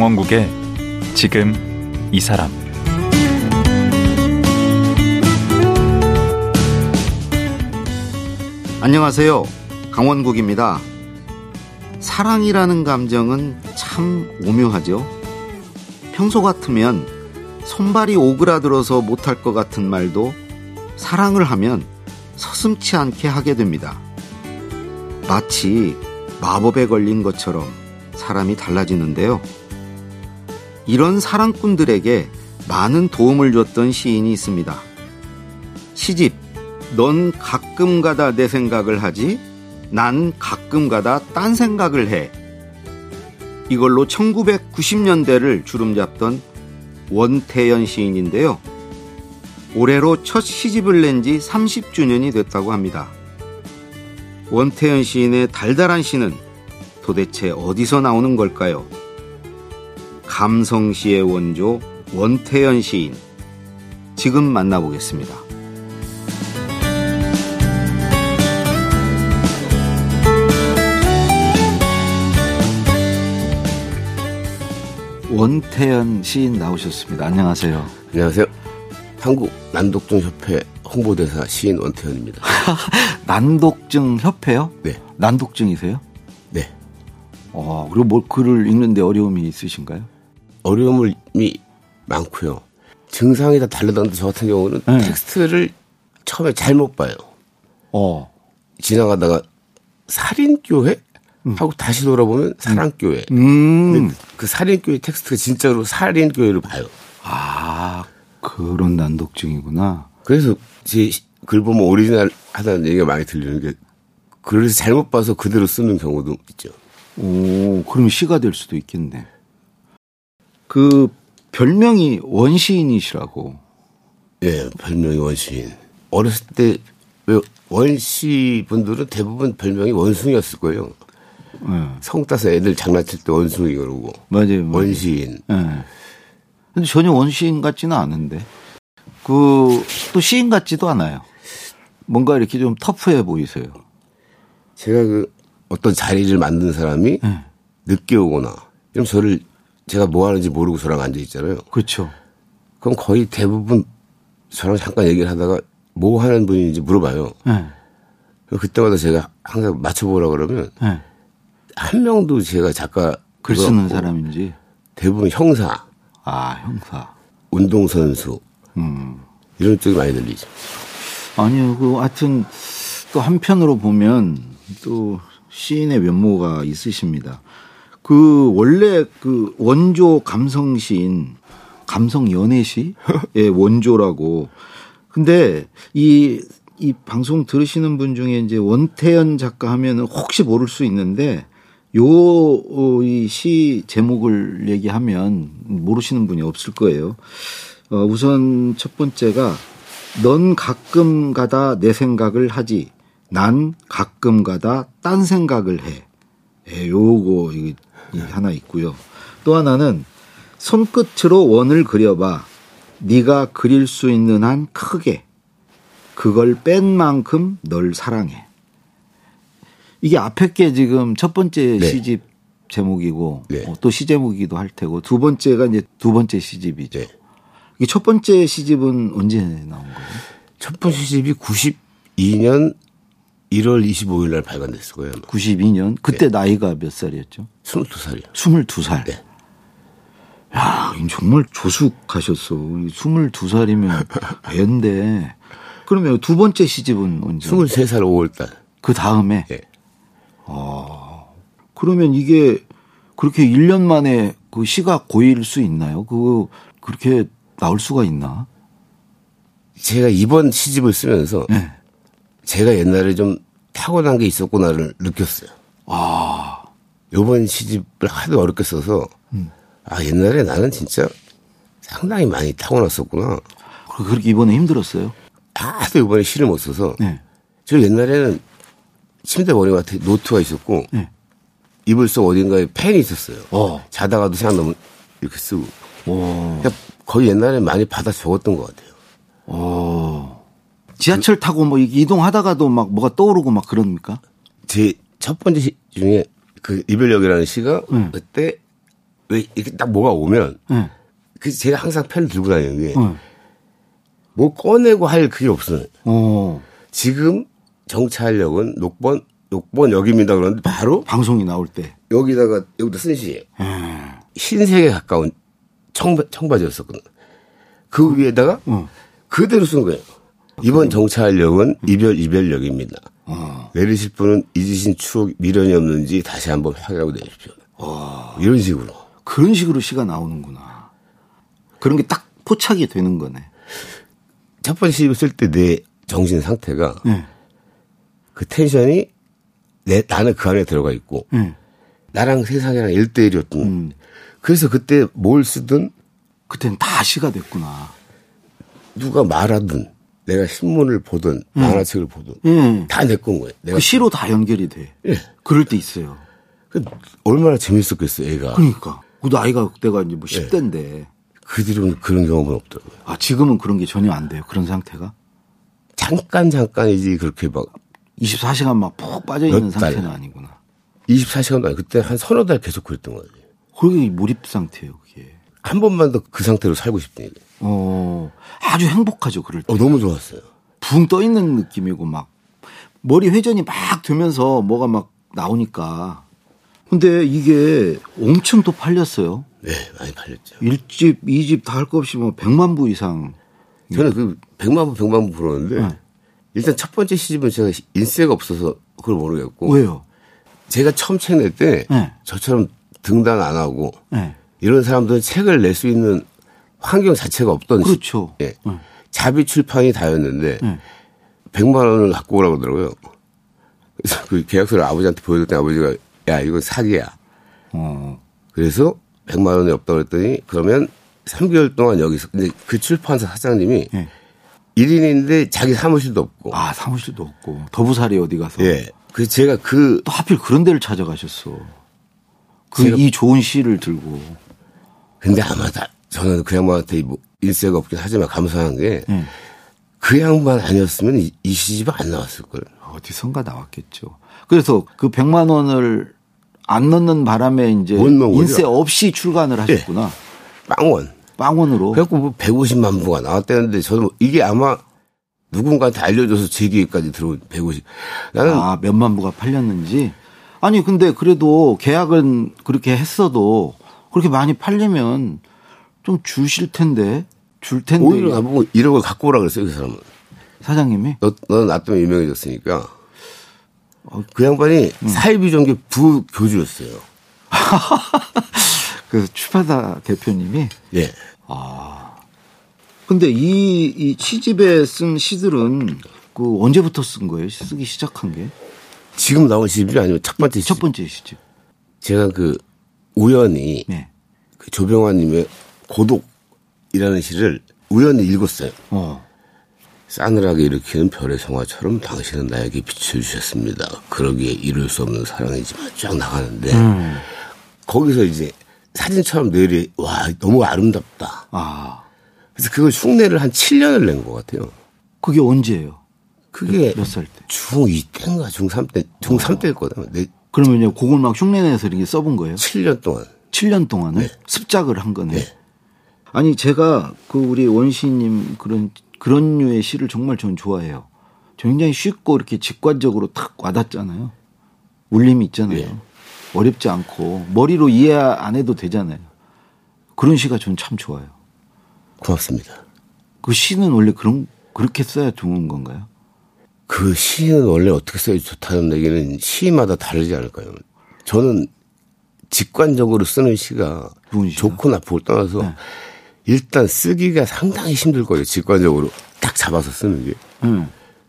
강원국의 지금 이 사람 안녕하세요. 강원국입니다. 사랑이라는 감정은 참 오묘하죠. 평소 같으면 손발이 오그라들어서 못할 것 같은 말도 사랑을 하면 서슴치 않게 하게 됩니다. 마치 마법에 걸린 것처럼 사람이 달라지는데요. 이런 사랑꾼들에게 많은 도움을 줬던 시인이 있습니다. 시집, 넌 가끔 가다 내 생각을 하지, 난 가끔 가다 딴 생각을 해. 이걸로 1990년대를 주름 잡던 원태연 시인인데요. 올해로 첫 시집을 낸 지 30주년이 됐다고 합니다. 원태연 시인의 달달한 시는 도대체 어디서 나오는 걸까요? 감성시의 원조 원태연 시인. 지금 만나보겠습니다. 원태연 시인 나오셨습니다. 안녕하세요. 안녕하세요. 한국 난독증 협회 홍보대사 시인 원태현입니다. 난독증 협회요? 네. 난독증이세요? 네. 어, 그리고 뭐 글을 읽는데 어려움이 있으신가요? 어려움이 많고요. 증상이 다 다르던데 저 같은 경우는 네. 텍스트를 처음에 잘 못 봐요. 어. 지나가다가 살인교회? 하고 다시 돌아보면 사랑교회. 음. 그 살인교회 텍스트가 진짜로 살인교회를 봐요. 아, 그런 난독증이구나. 그래서 제 글 보면 오리지널 하다는 얘기가 많이 들리는 게 글을 잘못 봐서 그대로 쓰는 경우도 있죠. 오, 그러면 시가 될 수도 있겠네. 그 별명이 원시인이시라고. 예, 별명이 원시인. 어렸을 때, 왜 원씨 분들은 대부분 별명이 원숭이였을 거예요. 예. 성 따서 애들 장난칠 때 원숭이 그러고. 맞아요. 맞아요. 원시인. 예. 근데 전혀 원시인 같지는 않은데. 그, 또 시인 같지도 않아요. 뭔가 이렇게 좀 터프해 보이세요. 제가 그 어떤 자리를 만든 사람이 예. 늦게 오거나, 그럼 저를 제가 뭐 하는지 모르고 저랑 앉아 있잖아요. 그렇죠. 그럼 거의 대부분 저랑 잠깐 얘기를 하다가 뭐 하는 분인지 물어봐요. 예. 그때마다 제가 항상 맞춰보라 그러면 예. 한 명도 제가 작가 글 쓰는 없고 사람인지. 대부분 형사, 아, 형사. 운동선수 음. 이런 쪽이 많이 들리죠. 아니요, 그, 하여튼, 또 한편으로 보면, 또, 시인의 면모가 있으십니다. 그, 원래 그, 원조 감성시인, 감성 연애시의 원조라고. 근데, 이, 이 방송 들으시는 분 중에 이제 원태연 작가 하면은 혹시 모를 수 있는데, 요, 어, 이시 제목을 얘기하면 모르시는 분이 없을 거예요. 어, 우선 첫 번째가 넌 가끔 가다 내 생각을 하지. 난 가끔 가다 딴 생각을 해. 예, 요거 이 하나 있고요. 또 하나는 손끝으로 원을 그려봐. 네가 그릴 수 있는 한 크게. 그걸 뺀 만큼 널 사랑해. 이게 앞에 게 지금 첫 번째 네. 시집 제목이고 네. 어, 또 시제목이기도 할 테고 두 번째가 이제 두 번째 시집이죠. 네. 이게 첫 번째 시집은 언제 나온 거예요? 첫 번째 시집이 92년 1월 25일 날 발간됐을 거예요. 아마. 92년. 그때 나이가 몇 살이었죠? 22살이요. 22살. 네. 야, 정말 조숙하셨어. 22살이면 애인데. 그러면 두 번째 시집은 언제? 23살 5월 달. 그 다음에? 예. 그러면 이게 그렇게 1년 만에 그 시가 고일 수 있나요? 그거 그렇게 나올 수가 있나? 제가 이번 시집을 쓰면서 네. 제가 옛날에 좀 타고난 게 있었구나를 느꼈어요. 아, 요번 시집을 하도 어렵게 써서 아 옛날에 나는 진짜 상당히 많이 타고났었구나. 그- 그렇게 이번에 힘들었어요? 하도 이번에 시를 못 써서 네. 저 옛날에는 침대 머리맡에 노트가 있었고 네. 이불 속 어딘가에 펜이 있었어요. 어. 자다가도 생각나면 이렇게 쓰고. 오, 그러니까 거의 옛날에 많이 받아 적었던 것 같아요. 오. 지하철 타고 뭐 이동하다가도 막 뭐가 떠오르고 막 그럽니까? 제 첫 번째 시 중에 그 이별역이라는 시가 음. 그때 왜 이렇게 딱 뭐가 오면 네. 그 제가 항상 펜을 들고 다니는 게 어. 뭐 꺼내고 할 그게 없어요. 어. 지금 정찰력은 녹번 녹번역입니다 그러는데 바로 방송이 나올 때. 여기다가 여기다 쓴 시예요. 예. 흰색에 가까운 청바, 청바지였었거든. 그 위에다가 어. 그대로 쓴 거예요. 이번 정찰력은 이별 이별역입니다. 어. 내리실 분은 잊으신 추억 미련이 없는지 다시 한번 확인하고 내십시오. 이런 식으로. 그런 식으로 시가 나오는구나. 그런 게 딱 포착이 되는 거네. 첫 번째 시를 쓸때 내 정신 상태가 예. 그 텐션이 내 나는 그 안에 들어가 있고 예. 나랑 세상이랑 일대일이었던 음. 그래서 그때 뭘 쓰든 그때는 다 시가 됐구나. 누가 말하든 내가 신문을 보든 만화책을 보든 예. 다내 건 거예요. 내가 그 시로 다 연결이 돼. 예. 그럴 때 있어요. 그 얼마나 재밌었겠어, 애가. 그러니까. 그 나이가 그때가 이제 뭐 10대인데. 그 뒤로는 그런 경험은 없더라고요. 아, 지금은 그런 게 전혀 안 돼요. 그런 상태가. 잠깐 잠깐이지 그렇게 막 24시간 막 푹 빠져있는. 상태는 아니구나. 24시간도 아니 그때 한 서너 달 계속 그랬던 거지. 그게 몰입 상태예요, 그게. 한 번만 더 그 상태로 살고 싶으니. 어, 아주 행복하죠, 그럴 때. 어, 너무 좋았어요. 붕 떠 있는 느낌이고 막 머리 회전이 막 되면서 뭐가 막 나오니까. 근데 이게 엄청 또 팔렸어요. 네, 많이 팔렸죠. 1집, 2집 다 할 거 없이 뭐 100만 부 이상. 저는 그 100만 부, 100만 부 불었는데 네. 일단 첫 번째 시집은 제가 인세가 없어서 그걸 모르겠고 왜요? 제가 처음 책 낼때 네. 저처럼 등단 안 하고 네. 이런 사람들은 책을 낼 수 있는 환경 자체가 없던 시- 그렇죠. 예. 네. 자비 출판이 다였는데 네. 100만 원을 갖고 오라고 그러더라고요. 그래서 그 계약서를 아버지한테 보여줬더니 아버지가 야 이건 사기야. 어. 그래서 100만 원이 없다고 그랬더니 그러면 3개월 동안 여기서 근데 그 출판사 사장님이 예. 1인인데 자기 사무실도 없고 아, 사무실도 없고. 더부살이 어디 가서. 예. 그 제가 그 또 하필 그런 데를 찾아가셨어. 그 이 좋은 시를 들고. 근데 아마 다 저는 그 양반한테 뭐 일세가 없긴 하지만 감사한 게그 예. 양반 아니었으면 이, 이 시집은 안 나왔을 걸. 어디선가 나왔겠죠. 그래서 그 100만 원을 안 넣는 바람에 이제. 인세 없이 출간을 하셨구나. 빵원. 빵원으로. 그래갖고 뭐 150만 부가 나왔다는데 저는 뭐 이게 아마 누군가한테 알려줘서 제 귀에까지 들어온 150. 나는 아, 몇만 부가 팔렸는지. 아니, 근데 그래도 계약은 그렇게 했어도 그렇게 많이 팔리면 좀 주실 텐데. 줄 텐데. 오히려 나보고 1억을 갖고 오라 그랬어요, 그 사람은. 사장님이. 너, 너는 나 때문에 유명해졌으니까. 그 양반이 사회비정규 부교주였어요. 그 출판사 대표님이. 예. 근데 이, 이 시집에 쓴 시들은 그 언제부터 쓴 거예요? 쓰기 시작한 게? 지금 나온 시집이 아니면 첫 번째 첫 시집. 번째 시집. 제가 그 우연히 네. 그 조병환님의 고독이라는 시를 우연히 읽었어요. 어. 싸늘하게 일으키는 별의 성화처럼 당신은 나에게 빛을 주셨습니다. 그러기에 이룰 수 없는 사랑이지만 쫙 나가는데 거기서 이제 사진처럼 내리 와 너무 아름답다. 아. 그래서 그걸 흉내를 한 7년을 낸 것 같아요. 그게 언제예요? 그게 몇 살 때? 중2 때인가 중3 때 중3 때일 거다. 내 그러면 이제 그걸 막 흉내내서 이렇게 써본 거예요? 7년 동안 7년 동안을 습작을 한 거네. 아니 제가 그 우리 원시님 그런 그런 류의 시를 정말 저는 좋아해요. 굉장히 쉽고 이렇게 직관적으로 탁 와닿잖아요. 울림이 있잖아요. 예. 어렵지 않고 머리로 이해 안 해도 되잖아요. 그런 시가 저는 참 좋아요. 고맙습니다. 그 시는 원래 그런 그렇게 써야 좋은 건가요? 그 시는 원래 어떻게 써야 좋다는 얘기는 시마다 다르지 않을까요? 저는 직관적으로 쓰는 시가? 좋고 나쁘고 떠나서 네. 일단 쓰기가 상당히 힘들 거예요. 직관적으로 딱 잡아서 쓰는 게. 응.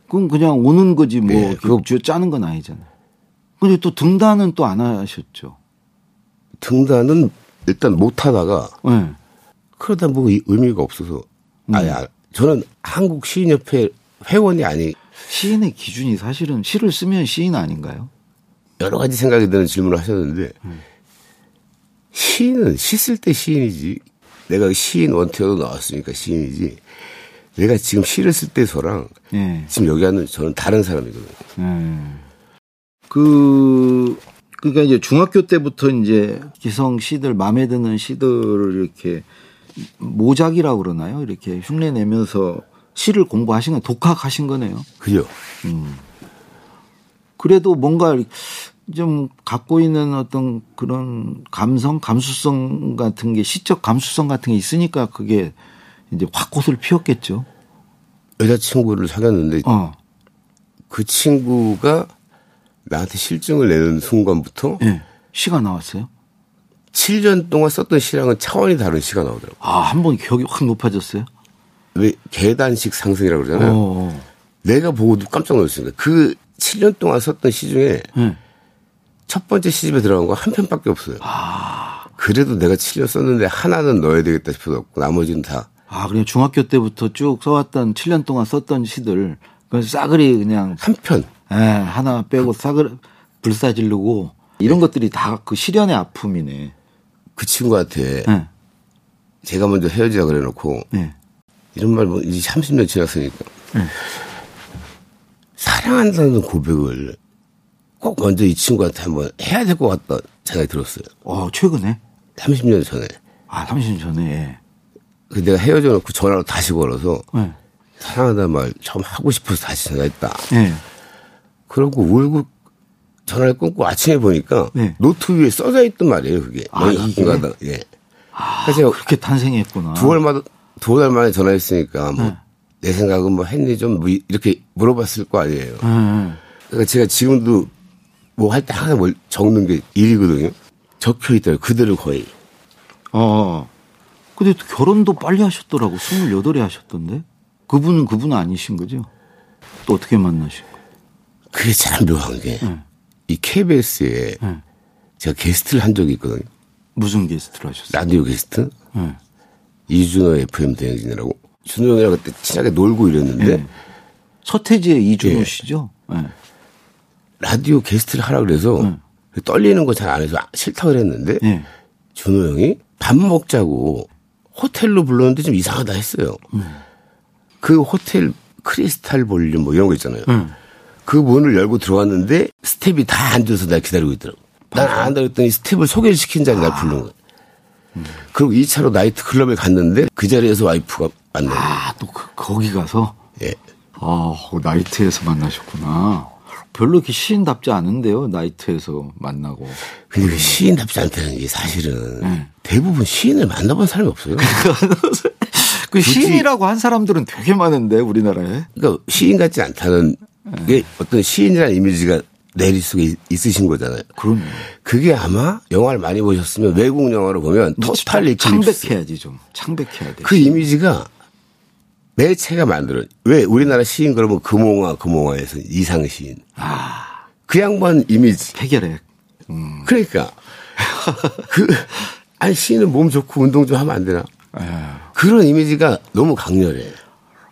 그럼 그냥 오는 거지 뭐 예, 이렇게 그거- 쥐어 짜는 건 아니잖아요. 근데 또 등단은 또 안 하셨죠. 등단은 일단 못 하다가 네. 그러다 뭐 이- 의미가 없어서 아니 아, 저는 한국 시인협회 회원이 아니 시인의 기준이 사실은 시를 쓰면 시인 아닌가요? 여러 가지 생각이 드는 질문을 하셨는데 음. 시인은 시 쓸 때 시인이지 내가 시인 원태로 나왔으니까 시인이지 내가 지금 시를 쓸때 저랑 예. 지금 여기 하는 저는 다른 사람이거든요. 음. 그 그러니까 이제 중학교 때부터 이제 기성 시들 마음에 드는 시들을 이렇게 모작이라고 그러나요? 이렇게 흉내 내면서 시를 공부하신 건 독학하신 거네요. 그죠? 그래도 뭔가 좀 갖고 있는 어떤 그런 감성, 감수성 같은 게 시적 감수성 같은 게 있으니까 그게 이제 확 꽃을 피웠겠죠. 여자친구를 사귀었는데 어. 그 친구가 나한테 실증을 내는 순간부터 예. 시가 나왔어요. 7년 동안 썼던 시랑은 차원이 다른 시가 나오더라고. 아, 한번 기억이 확 높아졌어요. 왜 계단식 상승이라고 그러잖아요. 어. 내가 보고도 깜짝 놀랐습니다. 그 7년 동안 썼던 시 중에 예. 첫 번째 시집에 들어간 거 한 편밖에 없어요. 그래도 내가 7년 썼는데 하나는 넣어야 되겠다 싶어서 나머지는 다 아, 그냥 중학교 때부터 쭉 써왔던 7년 동안 썼던 시들 그 싸그리 그냥 한 편. 예, 하나 빼고 싸그리 불사지르고 이런 것들이 다 그 시련의 아픔이네. 그 친구한테 예. 제가 먼저 헤어지자 그래 놓고 예. 이런 말 뭐 이제 30년 지났으니까 네. 사랑한다는 고백을 꼭 먼저 이 친구한테 한번 해야 될 것 같다 생각이 들었어요. 어, 최근에? 30년 전에. 아, 30년 전에. 그 내가 헤어져 놓고 전화로 다시 걸어서 예. 사랑한다는 말 처음 하고 싶어서 다시 전화했다. 예. 그러고 울고 전화를 끊고 아침에 보니까 네. 노트 위에 써져 있던 말이에요, 그게. 아, 이게? 예. 아, 그래서 그렇게 탄생했구나. 두 월마다 두 달 만에 전화했으니까 뭐 네. 내 생각은 뭐 했니 좀 뭐 이렇게 물어봤을 거 아니에요. 예. 그러니까 제가 지금도 뭐 할 때 항상 뭘 적는 게 일이거든요. 적혀 있더라고요. 그대로 거의. 어. 근데 또 결혼도 빨리 하셨더라고. 28에 하셨던데. 그분은 그분 아니신 거죠? 또 어떻게 만나시고? 그게 참 묘한 게이 KBS에 네. 제가 게스트를 한 적이 있거든요. 무슨 게스트를 하셨어요? 라디오 게스트. 예. 이준호 FM 대행진이라고. 준호 형이랑 그때 친하게 놀고 이랬는데 예. 서태지와 이주노 예. 씨죠? 예. 라디오 게스트를 하라 그래서 떨리는 거 잘 안 해서 싫다 그랬는데 예. 주노 형이 밥 먹자고 호텔로 불렀는데 좀 이상하다 했어요. 그 호텔 Crystal Ballroom 뭐 이런 거 있잖아요. 그 문을 열고 들어왔는데 스텝이 다 앉아서 날 기다리고 있더라고. 난 안 한다 그랬더니 스텝을 소개를 시킨 자리에 날 부른 거야. 그리고 2차로 나이트 클럽에 갔는데 그 자리에서 와이프가 만나요. 아, 또 그, 거기 가서? 예. 아, 어, 나이트에서 만나셨구나. 별로 이렇게 시인답지 않은데요, 나이트에서 만나고. 근데 그 시인답지 않다는 게 사실은 대부분 시인을 만나본 사람이 없어요. 그 시인이라고 한 사람들은 되게 많은데, 우리나라에. 그러니까 시인 같지 않다는 게 어떤 시인이라는 이미지가 내리 속에 있- 있으신 거잖아요. 그럼요. 그게 아마 영화를 많이 보셨으면 외국 영화로 보면 토탈 이클립스 창백해야지 좀. 창백해야 돼. 그 이미지가 매체가 만들어 왜 우리나라 시인 그러면 금홍아 금홍아에서 이상 시인 아, 그 양반 이미지 해결해. 그러니까 그 아니 시인은 몸 좋고 운동 좀 하면 안 되나 예. 그런 이미지가 너무 강렬해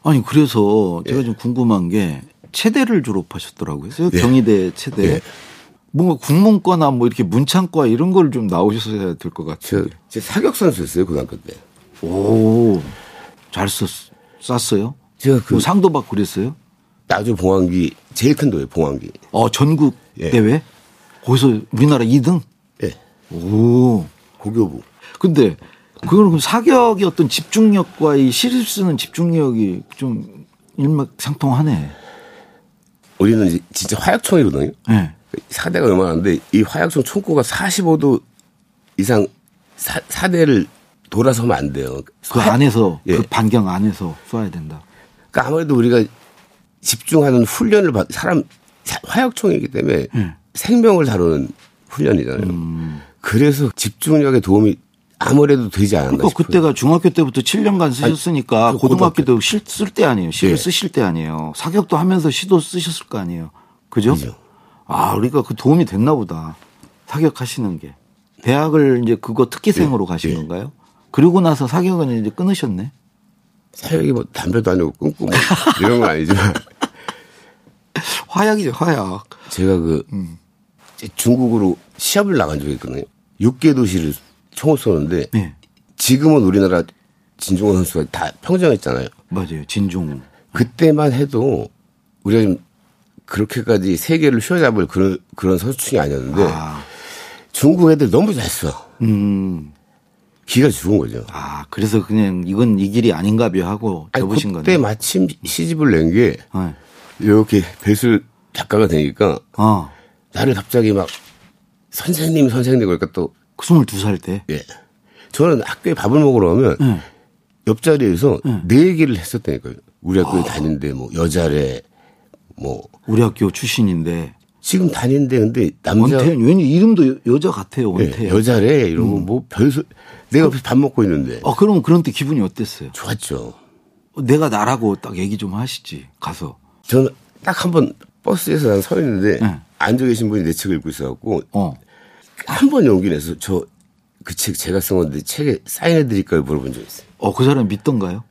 아니, 그래서 제가 좀 궁금한 게, 체대를 졸업하셨더라고요. 예. 경희대 체대. 예. 뭔가 국문과나 뭐 이렇게 문창과 이런 걸 좀 나오셨어야 될것 저, 같아요. 제 사격 선수였어요 고등학교 때 오, 잘 썼, 쌌어요? 제가 그 뭐 상도 받고 그랬어요? 나주 봉황기 제일 큰 도예요 봉황기 어, 전국 예. 대회? 거기서 우리나라 2등? 예 오. 고교부 근데 그거는 그럼 사격의 어떤 집중력과 이 시를 쓰는 집중력이 좀 일맥상통하네. 우리는 진짜 화약총이거든요 예. 사대가 얼마나인데 이 화약총 총구가 45도 이상 사, 사대를 돌아서면 안 돼요. 그 화- 안에서 예. 그 반경 안에서 쏴야 된다. 그러니까 아무래도 우리가 집중하는 훈련을 받 사람 사- 화약총이기 때문에 예. 생명을 다루는 훈련이잖아요. 그래서 집중력에 도움이 아무래도 되지 않았나 그러니까 싶어요. 그때가 중학교 때부터 7년간 쓰셨으니까 그 고등학교 실- 쓸때 아니에요. 시를 예. 쓰실 때 아니에요. 사격도 하면서 시도 쓰셨을 거 아니에요. 그죠? 그죠. 아, 그러니까 그 도움이 됐나 보다. 사격하시는 게. 대학을 이제 그거 특기생으로 가신 예. 건가요? 그리고 나서 사격은 이제 끊으셨네. 사역이 뭐 담배도 아니고 끊고 뭐 이런 건 아니지만 화약이죠, 화약. 제가 그 중국으로 시합을 나간 적이 있거든요. 6개 도시를 총을 쏘는데 네. 지금은 우리나라 진종호 선수가 다 평정했잖아요. 맞아요. 진종우. 그때만 해도 우리가 좀 그렇게까지 세계를 휘어잡을 그런 그런 선수층이 아니었는데 아. 중국 애들 너무 잘 써. 음. 기가 죽은 거죠. 아, 그래서 그냥 이건 이 길이 아닌가 벼 하고 아니, 접으신 그때 거네. 마침 시집을 낸게 네. 이렇게 배술 작가가 되니까 어. 나를 갑자기 막 선생님 선생님 그러니까 또 그 22살 때. 예. 저는 학교에 밥을 먹으러 가면 응. 옆자리에서 내 얘기를 했었다니까요. 우리 아. 학교에 다니는데 뭐 여자래 뭐 우리 학교 출신인데. 지금 다니는데 근데 남자 원태현. 왠지 이름도 여- 여자 같아요, 예, 원태현. 여자래 이러고 뭐 별 소 내가 옆에서 밥 먹고 있는데 어, 그럼 그런 때 기분이 어땠어요? 좋았죠. 내가 나라고 딱 얘기 좀 하시지, 가서. 저는 딱 한 번 버스에서 난 서 있는데 응. 앉아 계신 분이 내 책을 읽고 있어갖고 어. 한 번 용기 내서 저 그 책 제가 쓴 건데 책에 사인해 드릴까요 물어본 적 있어요. 어, 그 사람 믿던가요?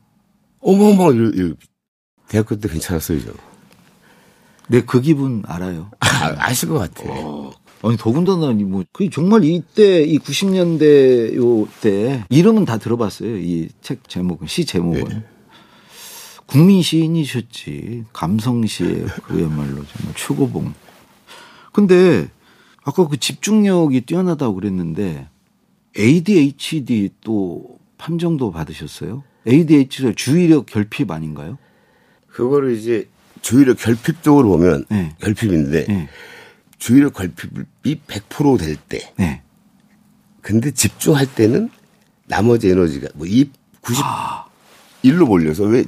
어머어머 이러, 이러. 대학교 때 괜찮았어요 저. 내그 기분 알아요. 아, 아실 것 같아. 아니 더군다나 이 뭐, 그 정말 이때 이 90년대 요 때 이름은 다 들어봤어요. 이 책 제목은 시 제목은 네. 국민 시인이셨지 감성 시의 그야말로 정말 최고봉. 근데 아까 그 집중력이 뛰어나다고 그랬는데 ADHD 또 판정도 받으셨어요? ADHD가 주의력 결핍 아닌가요? 그거를 이제 주의력 결핍적으로 보면 네. 결핍인데 네. 주의력 결핍이 100%될 때, 네. 근데 집중할 때는 나머지 에너지가 뭐2 91로 몰려서 왜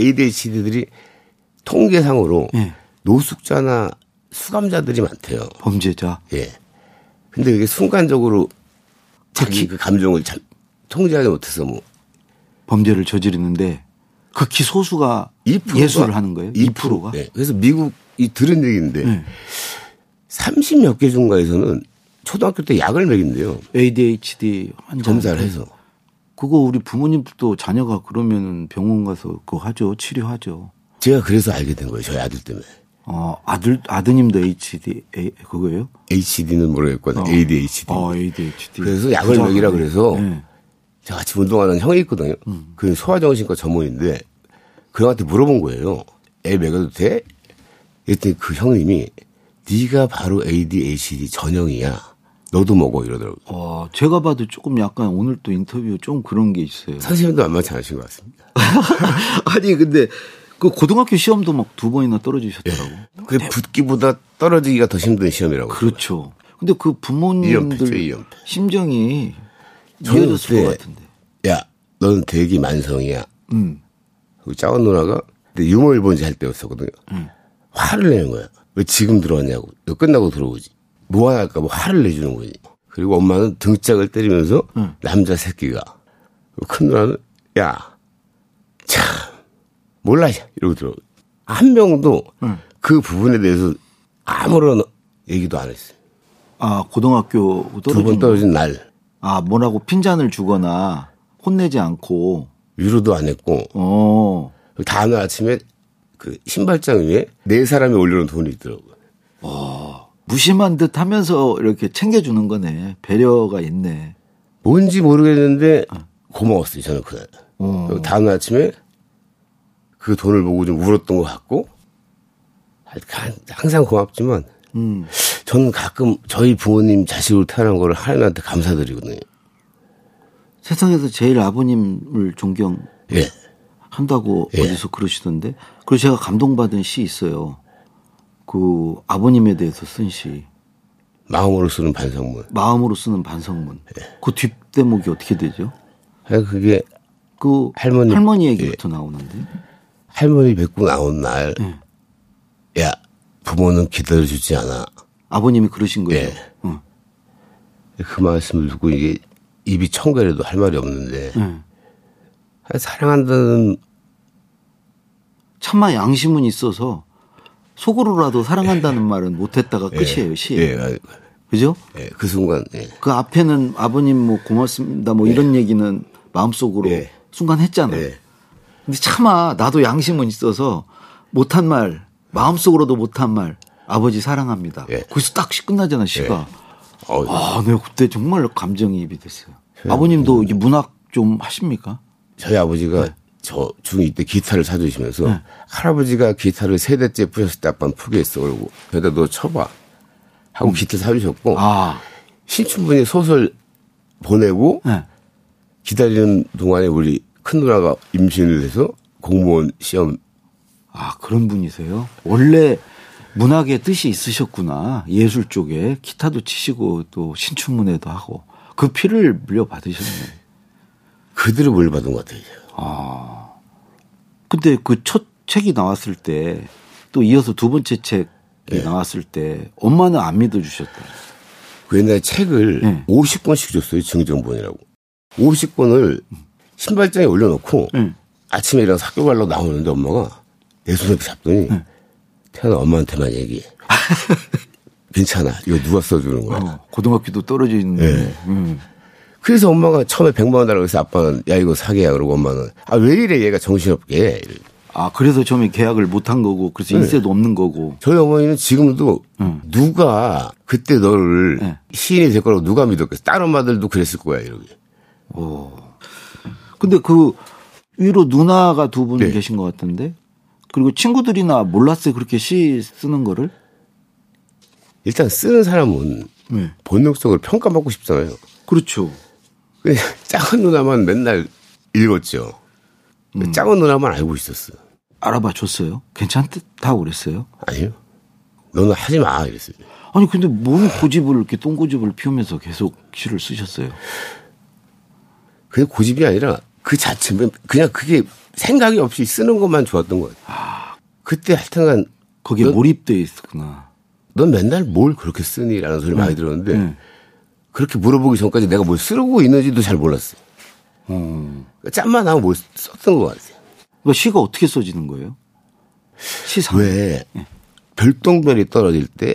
ADHD들이 통계상으로 네. 노숙자나 수감자들이 많대요. 범죄자. 예. 근데 그게 순간적으로 자기 그 감정을 참 통제하지 못해서 뭐 범죄를 저지르는데 극히 소수가 2%가 예술을 하는 거예요? 2%가? 네. 그래서 미국이 들은 얘기인데 네. 30몇 개 중가에서는 초등학교 때 약을 먹인대요. ADHD 환자 검사를 해서. 그거 우리 부모님도 자녀가 그러면 병원 가서 그거 하죠 치료하죠. 제가 그래서 알게 된 거예요. 저희 아들 때문에. 어 아들 아드님도 HD A, 그거예요? HD는 모르겠거든. 어. ADHD. 어 ADHD. 그래서 약을 먹이라 그래서 네. 제가 같이 운동하는 형이 있거든요. 그 소아정신과 전문인데 그 형한테 물어본 거예요. 애 먹여도 돼? 그랬더니 그 형님이 네가 바로 ADHD 전형이야. 너도 먹어 이러더라고요. 어 제가 봐도 조금 약간 오늘 또 인터뷰 좀 그런 게 있어요. 선생님도 만만치 않으신 것 같습니다. 아니 근데 그 고등학교 시험도 막 두 번이나 떨어지셨더라고. 그 붙기보다 떨어지기가 더 힘든 시험이라고. 그렇죠. 근데 그 부모님들 이연패. 심정이 저는 이어졌을 것 그때 같은데. 야, 너는 대기 만성이야. 음. 그 짜온 누나가 그때 유머 일본지 할 때였었거든요. 화를 내는 거야. 왜 지금 들어왔냐고. 이거 끝나고 들어오지. 뭐 할까 봐 화를 내주는 거지. 그리고 엄마는 등짝을 때리면서 남자 새끼가. 큰 누나는 야, 참, 몰라. 이러고 들어. 한 명도 그 부분에 대해서 아무런 얘기도 안 했어요. 아 고등학교 두 번 떨어진 날 아 뭐라고 핀잔을 주거나 혼내지 않고 위로도 안 했고 어 다음날 아침에 그 신발장 위에 네 사람이 올려놓은 돈이 있더라고요. 무심한 듯 하면서 이렇게 챙겨주는 거네 배려가 있네. 뭔지 모르겠는데 고마웠어요 저는 그날. 어. 다음날 아침에 그 돈을 보고 좀 울었던 것 같고 항상 고맙지만 음. 저는 가끔 저희 부모님 자식으로 태어난 거를 하나님한테 감사드리거든요. 세상에서 제일 아버님을 존경한다고 예. 어디서 그러시던데. 그리고 제가 감동받은 시 있어요. 그 아버님에 대해서 쓴 시. 마음으로 쓰는 반성문. 마음으로 쓰는 반성문. 그 뒷대목이 어떻게 되죠? 아, 그게 그 할머니- 할머니 얘기부터 나오는데. 할머니 뵙고 나온 날, 예. 야 부모는 기다려주지 않아. 아버님이 그러신 거예요. 예. 어. 그 말씀을 듣고 이게 입이 청결해도 할 말이 없는데 예. 사랑한다는 차마 양심은 있어서 속으로라도 사랑한다는 말은 못했다가 끝이에요 시. 예, 아, 그죠? 예, 그 순간 예. 그 앞에는 아버님 뭐 고맙습니다 뭐 이런 얘기는 마음속으로 예. 순간 했잖아요. 예. 근데 차마 나도 양심은 있어서 못한 말 마음속으로도 못한 말 아버지 사랑합니다. 예. 거기서 딱 끝나잖아 시가. 어, 아, 내가 그때 정말 감정이입이 됐어요. 예. 아버님도 이 문학 좀 하십니까? 저희 아버지가 네. 저 중2 때 기타를 사주시면서 할아버지가 기타를 세 대째 부셨을 때 아빠는 포기했어 그러고 여기다 너 쳐봐 하고 기타 사주셨고 아, 신춘분이 소설 보내고 네. 기다리는 동안에 우리 큰 누나가 임신을 해서 공무원 시험 아, 그런 분이세요? 원래 문학에 뜻이 있으셨구나. 예술 쪽에 기타도 치시고 또 신춘문예도 하고 그 피를 물려받으셨네. 그대로 물받은 것 같아요. 근데 그 첫 책이 나왔을 때 또 이어서 두 번째 책이 나왔을 때 엄마는 안 믿어주셨다. 그 옛날에 책을 네. 50권씩 줬어요. 증정본이라고. 50권을 신발장에 올려놓고 네. 아침에 일어나서 학교 가려고 나오는데 엄마가 내 손을 잡더니 네. 태어나 엄마한테만 얘기해. 괜찮아. 이거 누가 써주는 거야. 어, 고등학교도 떨어져 있는데. 네. 음. 그래서 엄마가 처음에 100만 원 달라고 해서 아빠는 야 이거 사게야 그러고 엄마는 아 왜 이래 얘가 정신없게. 아, 그래서 처음에 계약을 못 한 거고, 그래서 네. 인세도 없는 거고. 저희 어머니는 지금도 누가 그때 너를 네. 시인이 될 거라고 누가 믿었겠어. 다른 엄마들도 그랬을 거야 이러게. 근데 그 위로 누나가 두분 네. 계신 것 같은데. 그리고 친구들이나 몰랐어요. 그렇게 시 쓰는 거를. 일단 쓰는 사람은 네. 본능적으로 평가받고 싶잖아요. 그렇죠. 작은 누나만 맨날 읽었죠. 음. 작은 누나만 알고 있었어. 알아봐 줬어요. 괜찮다고 그랬어요. 아니요. 너는 하지 마 이랬어요. 아니 근데 뭔 고집을 이렇게 똥고집을 피우면서 계속 시를 쓰셨어요. 그게 고집이 아니라 그 자체면 그냥 그게 생각이 없이 쓰는 것만 좋았던 거예요. 그때 하여튼간 거기에 넌- 몰입돼 있구나. 넌 맨날 뭘 그렇게 쓰니 라는 소리 많이 들었는데 네. 그렇게 물어보기 전까지 내가 뭘 쓰고 있는지도 잘 몰랐어. 어. 요 짬만 하고 뭘 썼던 것 같아요. 그러니까 시가 어떻게 써지는 거예요? 시상. 왜 별똥별이 떨어질 때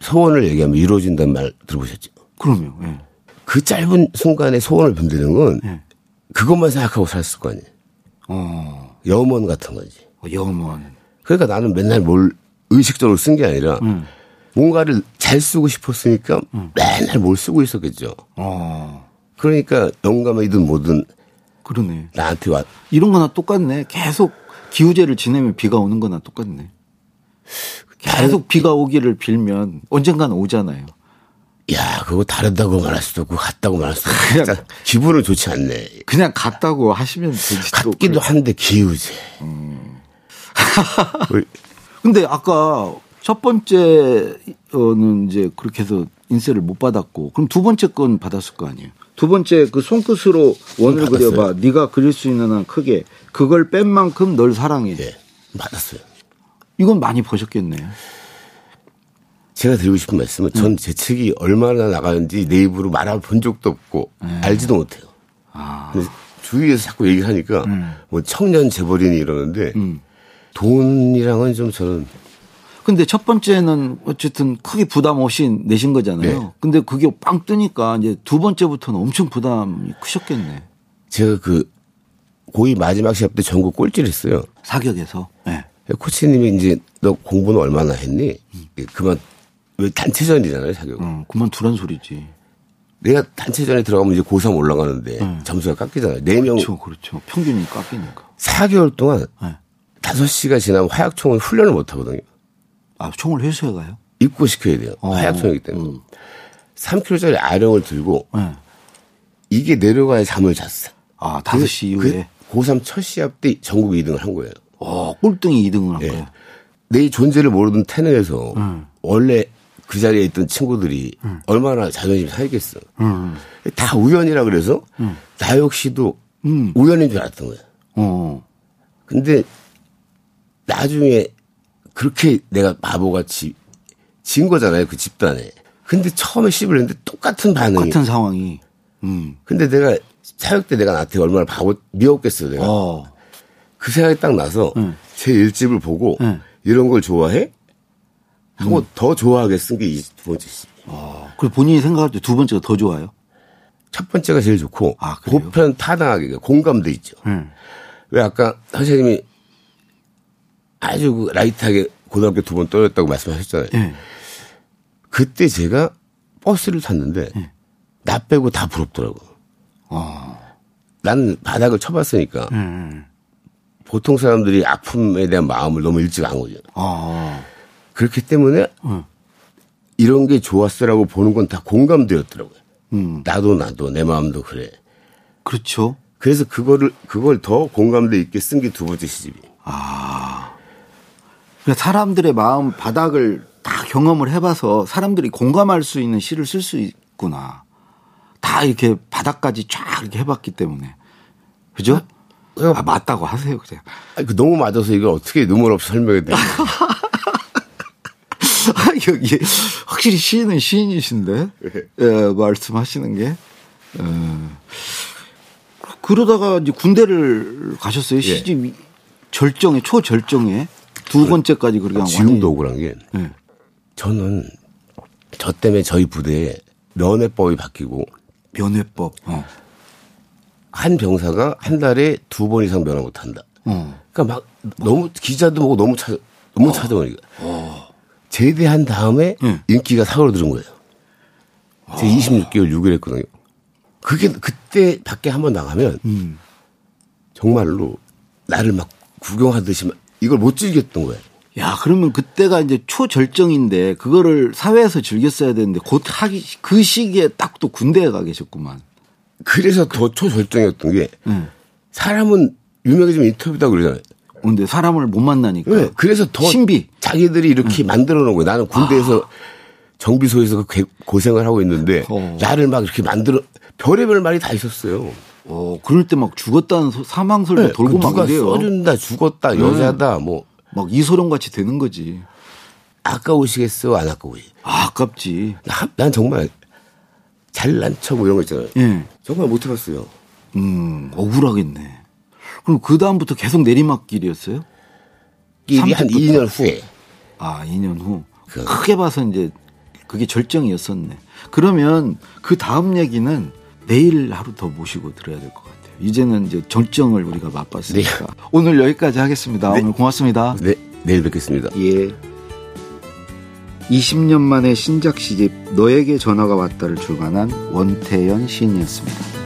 소원을 얘기하면 이루어진다는 말 들어보셨죠? 그럼요. 예. 그 짧은 순간에 소원을 빈다는 건 예. 그것만 생각하고 살았을 거 아니에요. 어. 염원 같은 거지. 영원. 그러니까 나는 맨날 뭘 의식적으로 쓴 게 아니라 음. 뭔가를 잘 쓰고 싶었으니까 맨날 뭘 쓰고 있었겠죠. 어. 그러니까 영감이든 뭐든 그러네. 나한테 와. 이런 거나 똑같네. 계속 기우제를 지내면 비가 오는 거나 똑같네. 계속 비가 오기를 빌면 언젠가는 오잖아요. 야, 그거 다르다고 말할 수도 없고 같다고 말할 수도 없고 그냥- 기분은 좋지 않네. 그냥 갔다고 하시면 되지. 또 같기도 한데 기우제. 왜- 근데 아까 첫 번째는 이제 그렇게 해서 인세를 못 받았고 그럼 두 번째 건 받았을 거 아니에요. 두 번째 그 손끝으로 원을 받았어요. 그려봐. 네가 그릴 수 있는 한 크게 그걸 뺀 만큼 널 사랑해. 예, 맞았어요. 이건 많이 버셨겠네. 제가 드리고 싶은 말씀은 전 제 책이 얼마나 나가는지 내 입으로 말해본 적도 없고 알지도 못해요. 근데 주위에서 자꾸 얘기를 하니까 뭐 청년 재벌이니 이러는데 돈이랑은 좀 저는 근데 첫 번째는 어쨌든 크게 부담 없이 내신 거잖아요. 네. 근데 그게 빵 뜨니까 이제 두 번째부터는 엄청 부담이 크셨겠네. 제가 그 고2 마지막 시합 때 전국 꼴찌를 했어요. 사격에서. 네. 코치님이 이제 너 공부는 얼마나 했니? 그만 왜 단체전이잖아요 자격은. 음, 그만두란 소리지. 내가 단체전에 들어가면 이제 고3 올라가는데 점수가 깎이잖아요. 네명 그렇죠, 그렇죠. 평균이 깎이니까. 4개월 동안 네. 5시가 지나면 화약총을 훈련을 못 하거든요. 아, 총을 회수해 가요? 입고시켜야 돼요. 어, 화약총이기 때문에. 3kg짜리 아령을 들고 네. 이게 내려가야 잠을 잤어. 아, 5시 이후에. 그 고3 첫 시합 때 전국 2등을 한 거예요. 어, 꼴등이 2등을 한 예. 거예요. 내 존재를 모르던 태능에서 음. 원래 그 자리에 있던 친구들이 얼마나 자존심이 상했겠어. 음. 다 우연이라 그래서 나 역시도 음. 우연인 줄 알았던 거야. 어. 근데 나중에 그렇게 내가 바보같이 진 거잖아요. 그 집단에. 근데 처음에 씹을 했는데 똑같은 반응이. 같은 상황이. 음. 근데 내가 사역 때 내가 나한테 얼마나 바보 미웠겠어요. 내가. 어. 그 생각이 딱 나서 응. 제 일집을 보고 응. 이런 걸 좋아해? 하고 더 좋아하게 쓴 게 이 두 번째 시. 어. 그리고 본인이 생각할 때 두 번째가 더 좋아요? 첫 번째가 제일 좋고 아? 고편 타당하게 공감도 있죠. 응. 왜 아까 선생님이 아주 그 라이트하게 고등학교 두 번 떨어졌다고 말씀하셨잖아요. 예. 그때 제가 버스를 탔는데 나 빼고 다 부럽더라고. 어. 나는 바닥을 쳐봤으니까 음. 보통 사람들이 아픔에 대한 마음을 너무 일찍 안 거죠. 어. 그렇기 때문에 응. 이런 게 좋았어라고 보는 건 다 공감되었더라고요. 음. 나도 나도 내 마음도 그래. 그렇죠. 그래서 그거를 그걸 더 공감대 있게 쓴 게 두 번째 시집이. 그러니까 사람들의 마음 바닥을 다 경험을 해봐서 사람들이 공감할 수 있는 시를 쓸 수 있구나. 다 이렇게 바닥까지 쫙 이렇게 해봤기 때문에. 그죠? 그냥- 아, 맞다고 하세요, 그냥. 아니, 그 너무 맞아서 이걸 어떻게 눈물 없이 설명해야 돼? 여기 확실히 시인은 시인이신데 예, 말씀하시는 게 어, 그러다가 이제 군대를 가셨어요? 시집 절정에 초절정에? 두 번째까지 그렇게 한 지금도 억울한 게 예. 저는 저 때문에 저희 부대에 면회법이 바뀌고 면회법. 어. 한 병사가 한 달에 두 번 이상 면회 못 한다. 어. 그러니까 막 너무 기자도 보고 너무 찾아 너무 찾아오니까 제대한 다음에 응. 인기가 사그러드는 거예요. 제가 26개월 6일 했거든요. 그게 그때 밖에 한번 나가면 정말로 나를 막 구경하듯이 막 이걸 못 즐겼던 거예요. 야 그러면 그때가 이제 초절정인데 그거를 사회에서 즐겼어야 되는데 곧 하기 그 시기에 딱 또 군대에 가 계셨구만 그래서 더 초절정이었던 게 응. 사람은 유명해지면 인터뷰다 그러잖아요. 근데 사람을 못 만나니까 네, 그래서 더 신비 자기들이 이렇게 만들어 놓은 거예요. 나는 군대에서 정비소에서 그 개- 고생을 하고 있는데 어. 나를 막 이렇게 만들어 별의별 말이 다 있었어요. 어 그럴 때 막 죽었다는 소- 사망 설도 네, 돌고 그막 누가 이래요 써준다, 죽었다, 여자다, 뭐막 이소룡 같이 되는 거지. 아까우시겠어, 안 아까우시. 아, 아깝지. 난, 난 정말 잘난 척뭐 이런 거 있잖아요. 예. 정말 못 해봤어요. 음, 억울하겠네. 그럼 그 다음부터 계속 내리막길이었어요? 일이 한 2년 후에 아, 2년 후. 그- 크게 봐서 이제 그게 절정이었었네. 그러면 그 다음 얘기는 내일 하루 더 모시고 들어야 될 것 같아요. 이제는 이제 절정을 우리가 맛봤으니까. 오늘 여기까지 하겠습니다. 오늘 고맙습니다. 네, 내일 뵙겠습니다. 예. 20년 만에 신작 시집 너에게 전화가 왔다를 출간한 원태연 시인이었습니다.